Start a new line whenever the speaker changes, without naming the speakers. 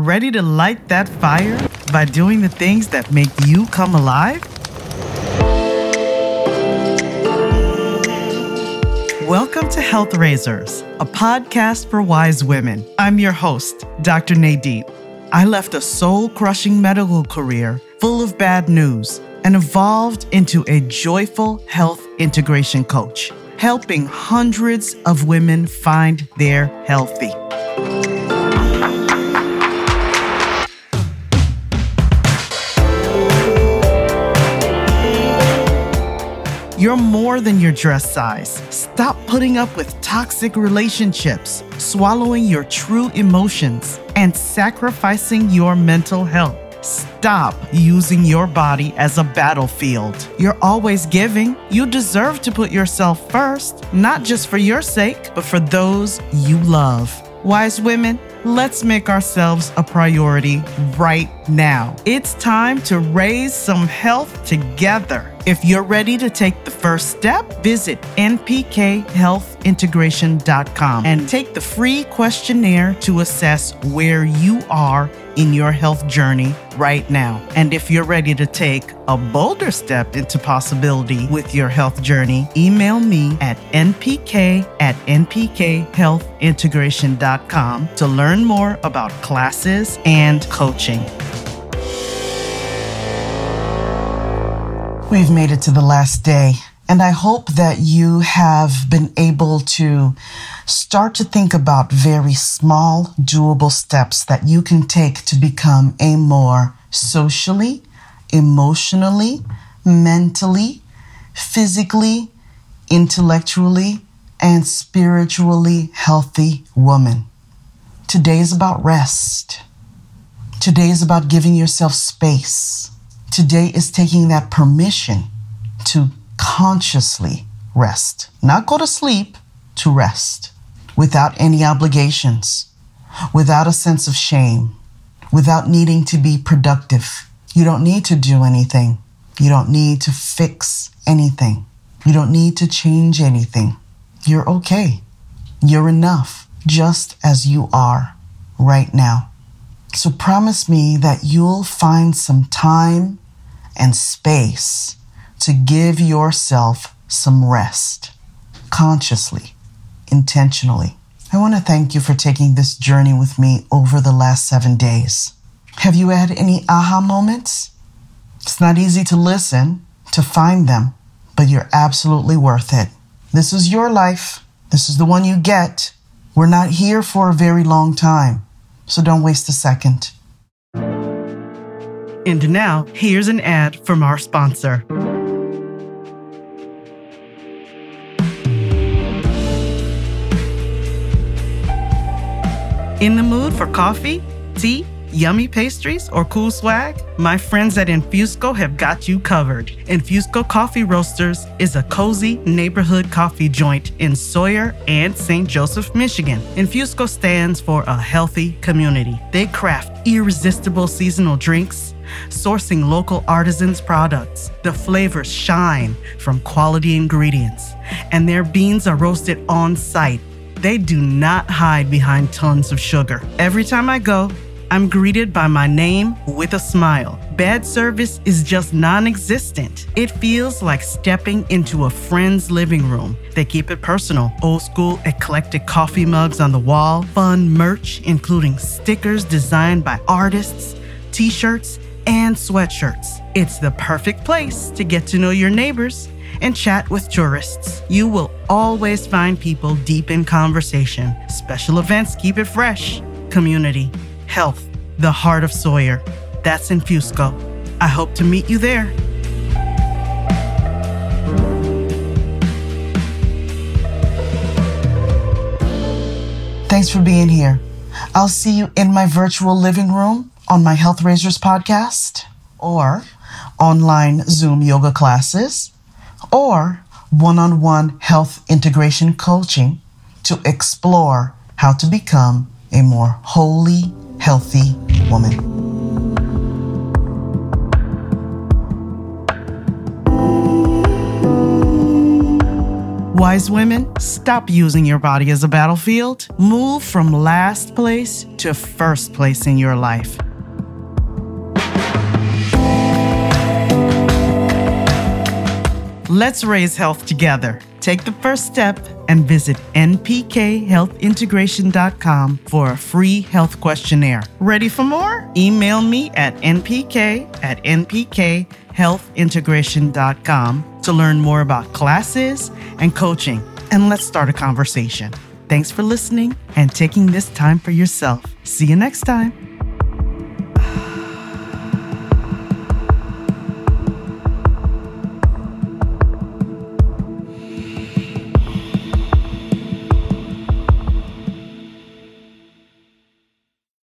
Ready to light that fire by doing the things that make you come alive? Welcome to Health Raisers, a podcast for wise women. I'm your host, Dr. Nadine. I left a soul crushing medical career full of bad news and evolved into a joyful health integration coach, helping hundreds of women find their healthy. You're more than your dress size. Stop putting up with toxic relationships, swallowing your true emotions, and sacrificing your mental health. Stop using your body as a battlefield. You're always giving. You deserve to put yourself first, not just for your sake, but for those you love. Wise women, let's make ourselves a priority right now. It's time to raise some health together. If you're ready to take the first step, visit npkhealthintegration.com and take the free questionnaire to assess where you are in your health journey right now. And if you're ready to take a bolder step into possibility with your health journey, email me at npk at npkhealthintegration.com to learn more about classes and coaching. We've made it to the last day, and I hope that you have been able to start to think about very small, doable steps that you can take to become a more socially, emotionally, mentally, physically, intellectually, and spiritually healthy woman. Today is about rest. Today is about giving yourself space Today is taking that permission to consciously rest, not go to sleep, to rest without any obligations, without a sense of shame, without needing to be productive. You don't need to do anything. You don't need to fix anything. You don't need to change anything. You're okay. You're enough just as you are right now. So promise me that you'll find some time and space to give yourself some rest consciously, intentionally. I want to thank you for taking this journey with me over the last seven days. Have you had any aha moments? It's not easy to listen, to find them, but you're absolutely worth it. This is your life. This is the one you get. We're not here for a very long time. So don't waste a second. And now, here's an ad from our sponsor. In the mood for coffee, tea, yummy pastries, or cool swag? My friends at Infusco have got you covered. Infusco Coffee Roasters is a cozy neighborhood coffee joint in Sawyer and St. Joseph, Michigan. Infusco stands for a healthy community. They craft irresistible seasonal drinks, sourcing local artisans' products. The flavors shine from quality ingredients, and their beans are roasted on site. They do not hide behind tons of sugar. Every time I go, I'm greeted by my name with a smile. Bad service is just non existent. It feels like stepping into a friend's living room. They keep it personal. Old school, eclectic coffee mugs on the wall, fun merch, including stickers designed by artists, t shirts, and sweatshirts. It's the perfect place to get to know your neighbors and chat with tourists. You will always find people deep in conversation. Special events keep it fresh. Community health, the heart of Sawyer. That's Infusco. I hope to meet you there. Thanks for being here. I'll see you in my virtual living room on my Health Raisers podcast, or online Zoom yoga classes, or one on one health integration coaching to explore how to become a more holy, healthy woman. Wise women, stop using your body as a battlefield. Move from last place to first place in your life. Let's raise health together. Take the first step and visit npkhealthintegration.com for a free health questionnaire. Ready for more? Email me at npk at npkhealthintegration.com to learn more about classes and coaching. And let's start a conversation. Thanks for listening and taking this time for yourself. See you next time.